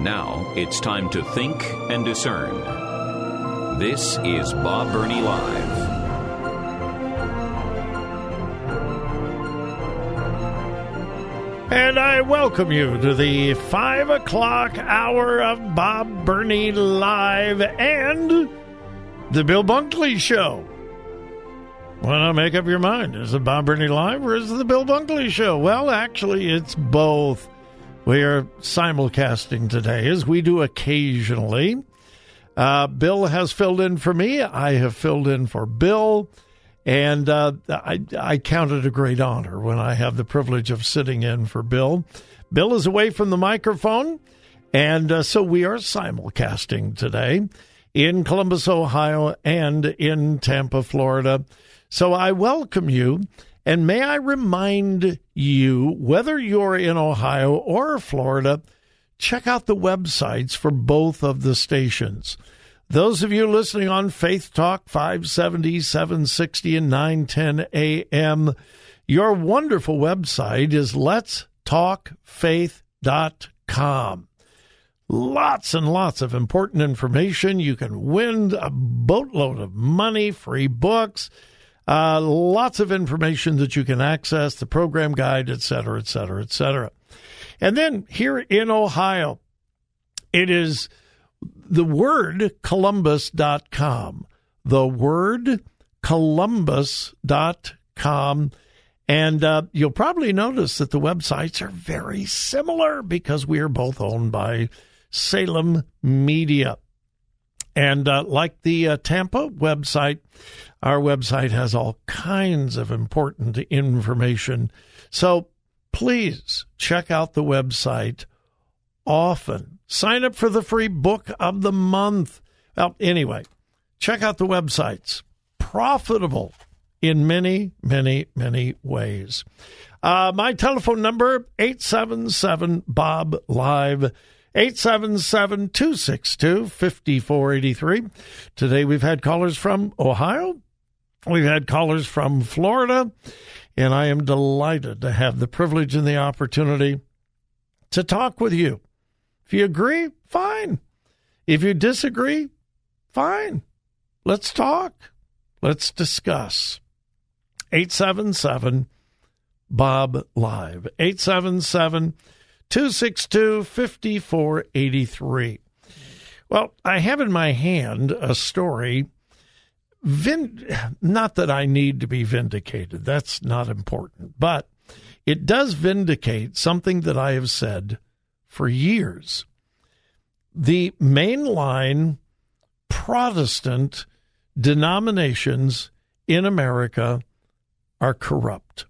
Now it's time to think and discern. This is Bob Burney Live. And I welcome you to the five o'clock hour of Bob Burney Live and the Bill Bunkley Show. Why not make up your mind? Is it Bob Burney Live or is it the Bill Bunkley Show? Well, actually, it's both. We are simulcasting today, as we do occasionally. Uh, Bill has filled in for me. I have filled in for Bill. And uh, I, I count it a great honor when I have the privilege of sitting in for Bill. Bill is away from the microphone. And uh, so we are simulcasting today in Columbus, Ohio, and in Tampa, Florida. So I welcome you. And may I remind you, whether you're in Ohio or Florida, check out the websites for both of the stations. Those of you listening on Faith Talk 570, 760, and 910 AM, your wonderful website is letstalkfaith.com. Lots and lots of important information. You can win a boatload of money, free books, uh, lots of information that you can access, the program guide, et cetera, et cetera, et cetera. And then here in Ohio, it is the word columbus.com. The word columbus.com. And uh, you'll probably notice that the websites are very similar because we are both owned by Salem Media. And uh, like the uh, Tampa website, our website has all kinds of important information. So please check out the website often. Sign up for the free book of the month. Well, anyway, check out the websites. Profitable in many, many, many ways. Uh, my telephone number, 877 Bob Live. 877 262 5483. Today we've had callers from Ohio, we've had callers from Florida, and I am delighted to have the privilege and the opportunity to talk with you. If you agree, fine. If you disagree, fine. Let's talk. Let's discuss. 877 Bob Live. 877 262 5483. Well, I have in my hand a story. Not that I need to be vindicated, that's not important, but it does vindicate something that I have said for years. The mainline Protestant denominations in America are corrupt.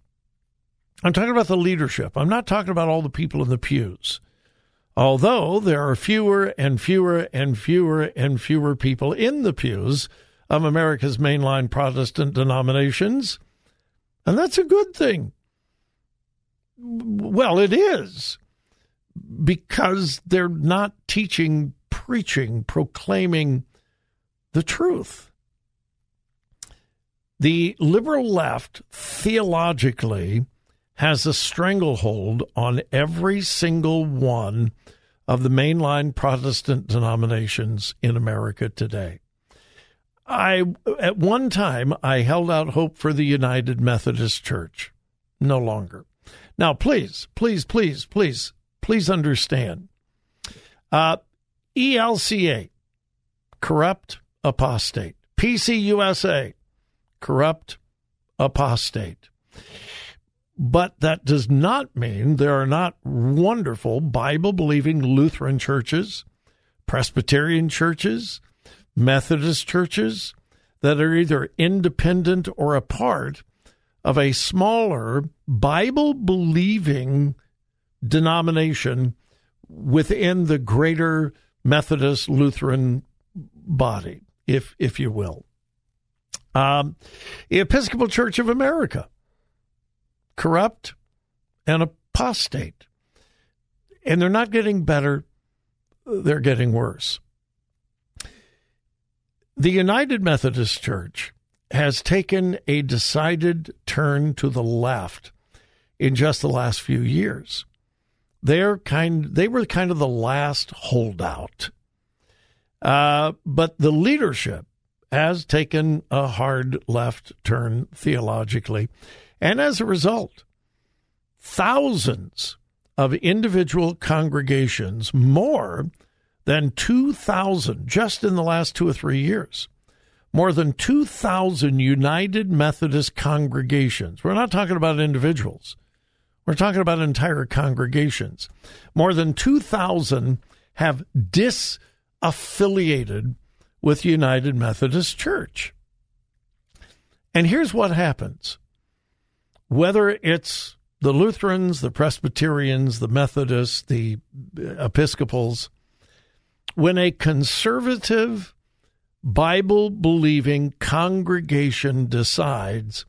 I'm talking about the leadership. I'm not talking about all the people in the pews. Although there are fewer and fewer and fewer and fewer people in the pews of America's mainline Protestant denominations, and that's a good thing. Well, it is because they're not teaching, preaching, proclaiming the truth. The liberal left theologically has a stranglehold on every single one of the mainline Protestant denominations in America today. I at one time I held out hope for the United Methodist Church. No longer. Now, please, please, please, please, please understand. Uh, ELCA, corrupt apostate. PCUSA, corrupt apostate. But that does not mean there are not wonderful Bible believing Lutheran churches, Presbyterian churches, Methodist churches that are either independent or a part of a smaller Bible believing denomination within the greater Methodist Lutheran body, if if you will. Um, Episcopal Church of America, corrupt and apostate. And they're not getting better, they're getting worse. The United Methodist Church has taken a decided turn to the left in just the last few years. They're kind they were kind of the last holdout. Uh, but the leadership has taken a hard left turn theologically. And as a result, thousands of individual congregations, more than 2,000 just in the last two or three years, more than 2,000 United Methodist congregations. We're not talking about individuals. We're talking about entire congregations. More than 2,000 have disaffiliated with United Methodist Church. And here's what happens whether it's the Lutherans, the Presbyterians, the Methodists, the uh, Episcopals, when a conservative, Bible believing congregation decides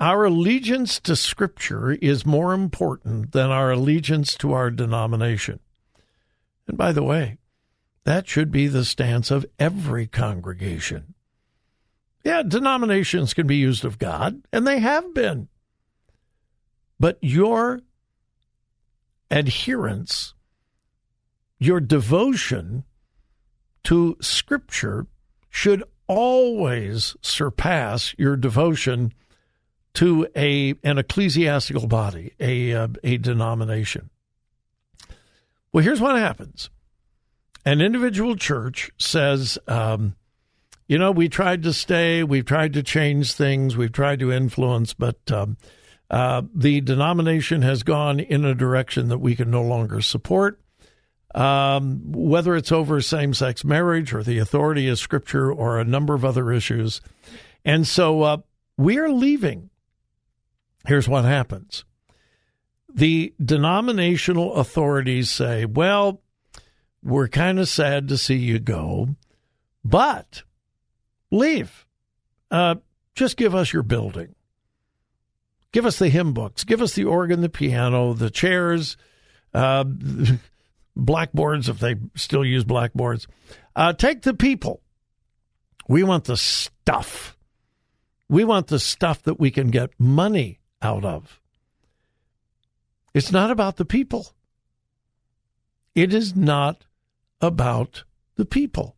our allegiance to Scripture is more important than our allegiance to our denomination. And by the way, that should be the stance of every congregation. Yeah, denominations can be used of God, and they have been. But your adherence, your devotion to Scripture should always surpass your devotion to a an ecclesiastical body, a uh, a denomination. Well, here's what happens an individual church says, um, you know, we tried to stay, we've tried to change things, we've tried to influence, but um, uh, the denomination has gone in a direction that we can no longer support. Um, whether it's over same sex marriage or the authority of Scripture or a number of other issues. And so uh, we're leaving. Here's what happens the denominational authorities say, well, we're kind of sad to see you go, but leave. Uh, just give us your building. Give us the hymn books. Give us the organ, the piano, the chairs, uh, blackboards, if they still use blackboards. Uh, take the people. We want the stuff. We want the stuff that we can get money out of. It's not about the people. It is not about the people.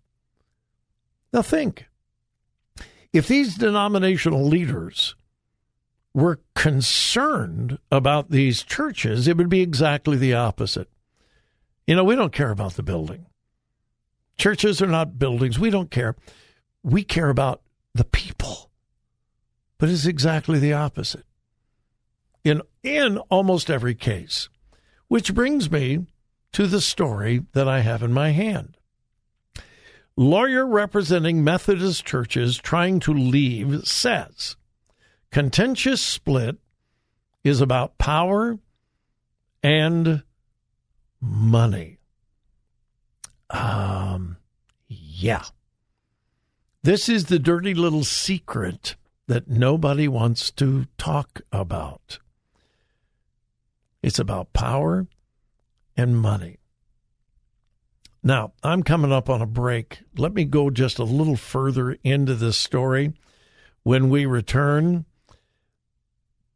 Now, think if these denominational leaders were concerned about these churches, it would be exactly the opposite. You know, we don't care about the building. Churches are not buildings. We don't care. We care about the people. But it's exactly the opposite in, in almost every case. Which brings me to the story that I have in my hand. Lawyer representing Methodist churches trying to leave says contentious split is about power and money. Um, yeah. This is the dirty little secret that nobody wants to talk about. It's about power and money. Now, I'm coming up on a break. Let me go just a little further into this story when we return.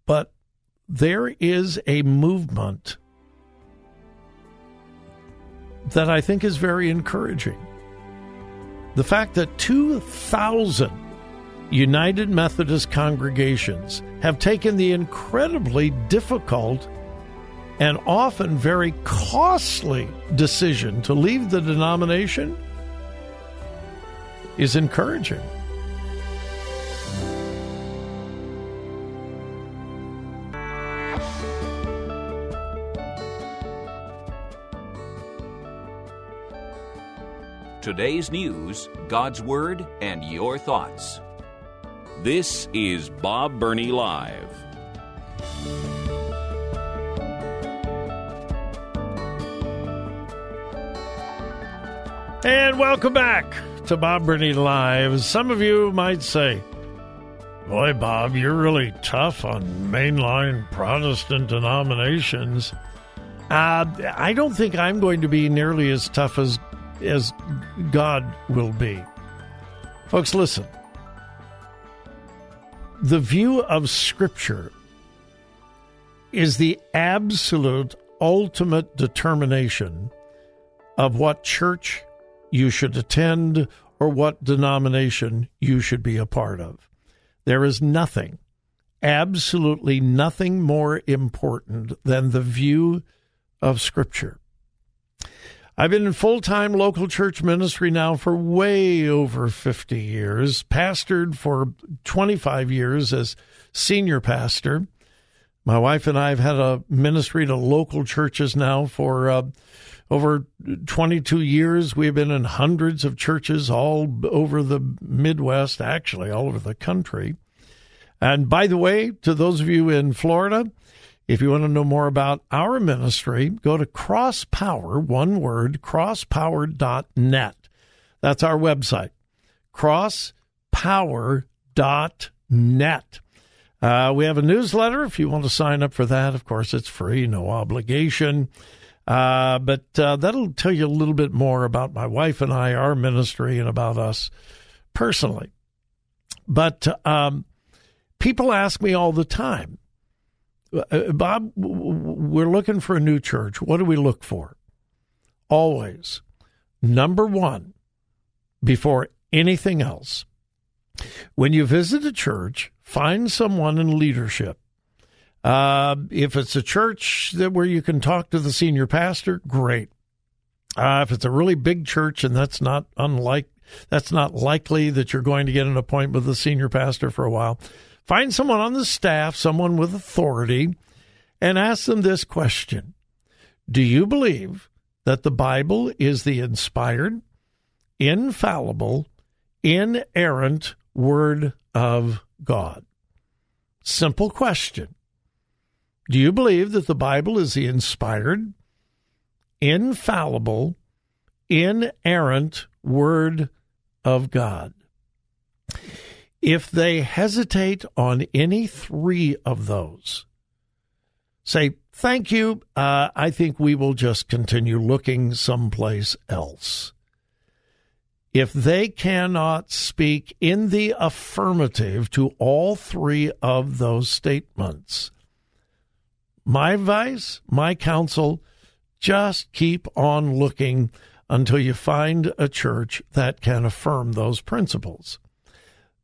But there is a movement that I think is very encouraging. The fact that 2,000 United Methodist congregations have taken the incredibly difficult and often very costly decision to leave the denomination is encouraging. Today's news, God's Word, and your thoughts. This is Bob Burney Live. And welcome back to Bob Burney Live. Some of you might say, Boy, Bob, you're really tough on mainline Protestant denominations. Uh, I don't think I'm going to be nearly as tough as as God will be. Folks, listen. The view of Scripture is the absolute ultimate determination of what church you should attend or what denomination you should be a part of. There is nothing, absolutely nothing more important than the view of Scripture. I've been in full time local church ministry now for way over 50 years, pastored for 25 years as senior pastor. My wife and I have had a ministry to local churches now for uh, over 22 years, we've been in hundreds of churches all over the Midwest, actually, all over the country. And by the way, to those of you in Florida, if you want to know more about our ministry, go to crosspower, one word, crosspower.net. That's our website, crosspower.net. Uh, we have a newsletter if you want to sign up for that. Of course, it's free, no obligation. Uh, but uh, that'll tell you a little bit more about my wife and I, our ministry, and about us personally. But um, people ask me all the time, uh, Bob, we're looking for a new church. What do we look for? Always, number one, before anything else, when you visit a church, find someone in leadership uh, if it's a church that where you can talk to the senior pastor, great. Uh, if it's a really big church and that's not unlike that's not likely that you're going to get an appointment with the senior pastor for a while, find someone on the staff, someone with authority, and ask them this question: Do you believe that the Bible is the inspired, infallible, inerrant Word of God? Simple question. Do you believe that the Bible is the inspired, infallible, inerrant Word of God? If they hesitate on any three of those, say, Thank you. Uh, I think we will just continue looking someplace else. If they cannot speak in the affirmative to all three of those statements, my advice, my counsel, just keep on looking until you find a church that can affirm those principles.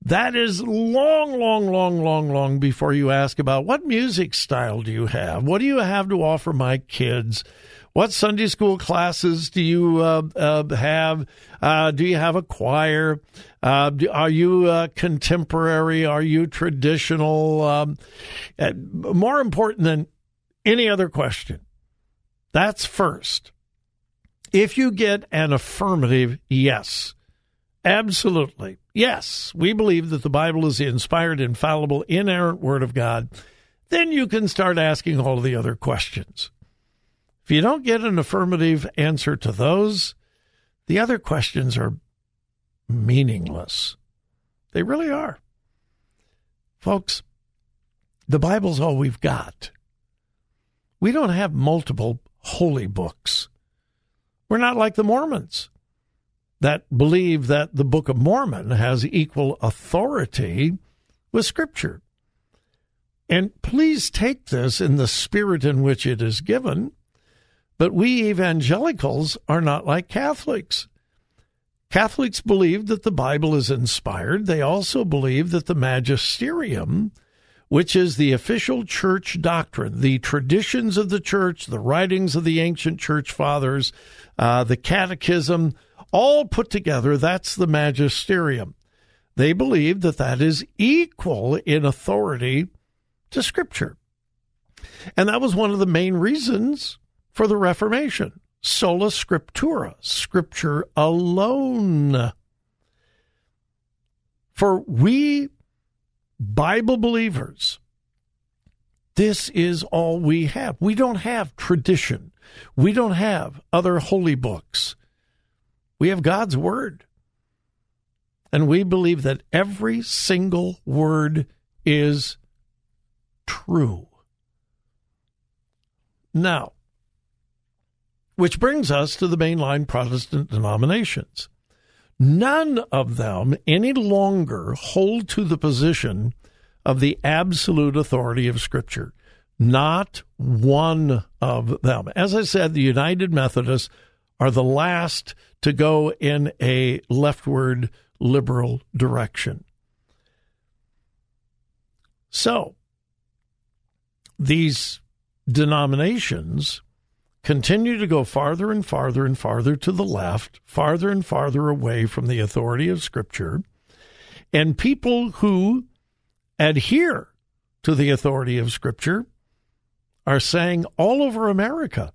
That is long, long, long, long, long before you ask about what music style do you have? What do you have to offer my kids? What Sunday school classes do you uh, uh, have? Uh, do you have a choir? Uh, do, are you uh, contemporary? Are you traditional? Um, more important than any other question. That's first. If you get an affirmative yes, absolutely, yes, we believe that the Bible is the inspired, infallible, inerrant Word of God, then you can start asking all the other questions. If you don't get an affirmative answer to those, the other questions are meaningless. They really are. Folks, the Bible's all we've got. We don't have multiple holy books. We're not like the Mormons that believe that the Book of Mormon has equal authority with Scripture. And please take this in the spirit in which it is given. But we evangelicals are not like Catholics. Catholics believe that the Bible is inspired. They also believe that the magisterium which is the official church doctrine, the traditions of the church, the writings of the ancient church fathers, uh, the catechism, all put together. That's the magisterium. They believe that that is equal in authority to Scripture. And that was one of the main reasons for the Reformation. Sola Scriptura, Scripture alone. For we Bible believers, this is all we have. We don't have tradition. We don't have other holy books. We have God's word. And we believe that every single word is true. Now, which brings us to the mainline Protestant denominations. None of them any longer hold to the position of the absolute authority of Scripture. Not one of them. As I said, the United Methodists are the last to go in a leftward liberal direction. So, these denominations continue to go farther and farther and farther to the left, farther and farther away from the authority of Scripture. And people who adhere to the authority of Scripture are saying all over America,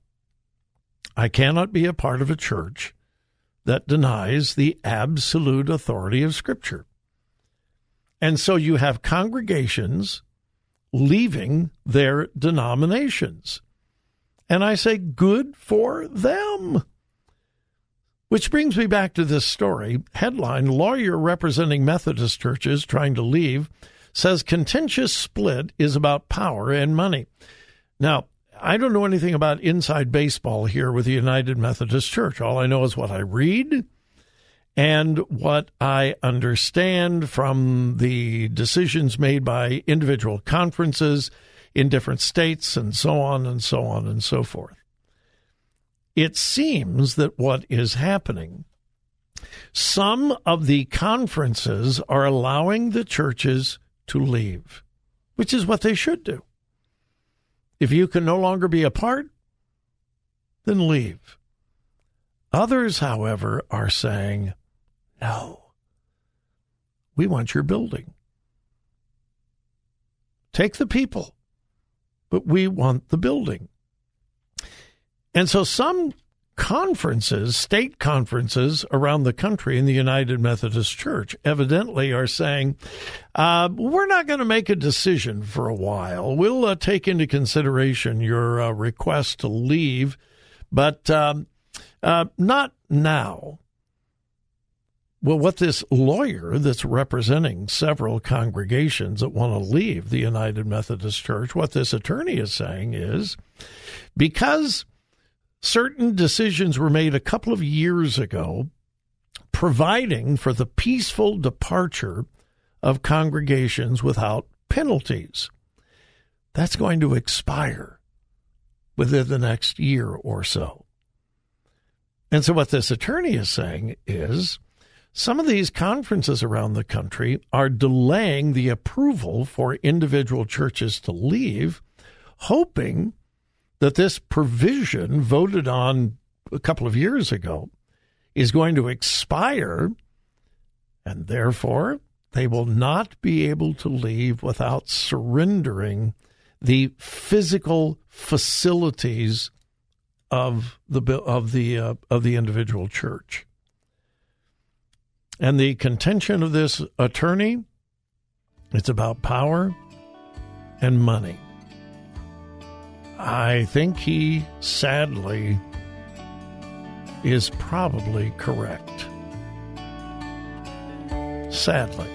I cannot be a part of a church that denies the absolute authority of Scripture. And so you have congregations leaving their denominations. And I say, good for them. Which brings me back to this story. Headline Lawyer representing Methodist churches trying to leave says contentious split is about power and money. Now, I don't know anything about inside baseball here with the United Methodist Church. All I know is what I read and what I understand from the decisions made by individual conferences in different states and so on and so on and so forth. It seems that what is happening, some of the conferences are allowing the churches to leave, which is what they should do. If you can no longer be a part, then leave. Others, however, are saying, no, we want your building. Take the people, but we want the building. And so some conferences, state conferences around the country in the United Methodist Church, evidently are saying, uh, we're not going to make a decision for a while. We'll uh, take into consideration your uh, request to leave, but um, uh, not now. Well, what this lawyer that's representing several congregations that want to leave the United Methodist Church, what this attorney is saying is because certain decisions were made a couple of years ago providing for the peaceful departure of congregations without penalties. That's going to expire within the next year or so. And so, what this attorney is saying is some of these conferences around the country are delaying the approval for individual churches to leave, hoping that this provision voted on a couple of years ago is going to expire, and therefore they will not be able to leave without surrendering the physical facilities of the of the uh, of the individual church. And the contention of this attorney it's about power and money. I think he sadly is probably correct. Sadly.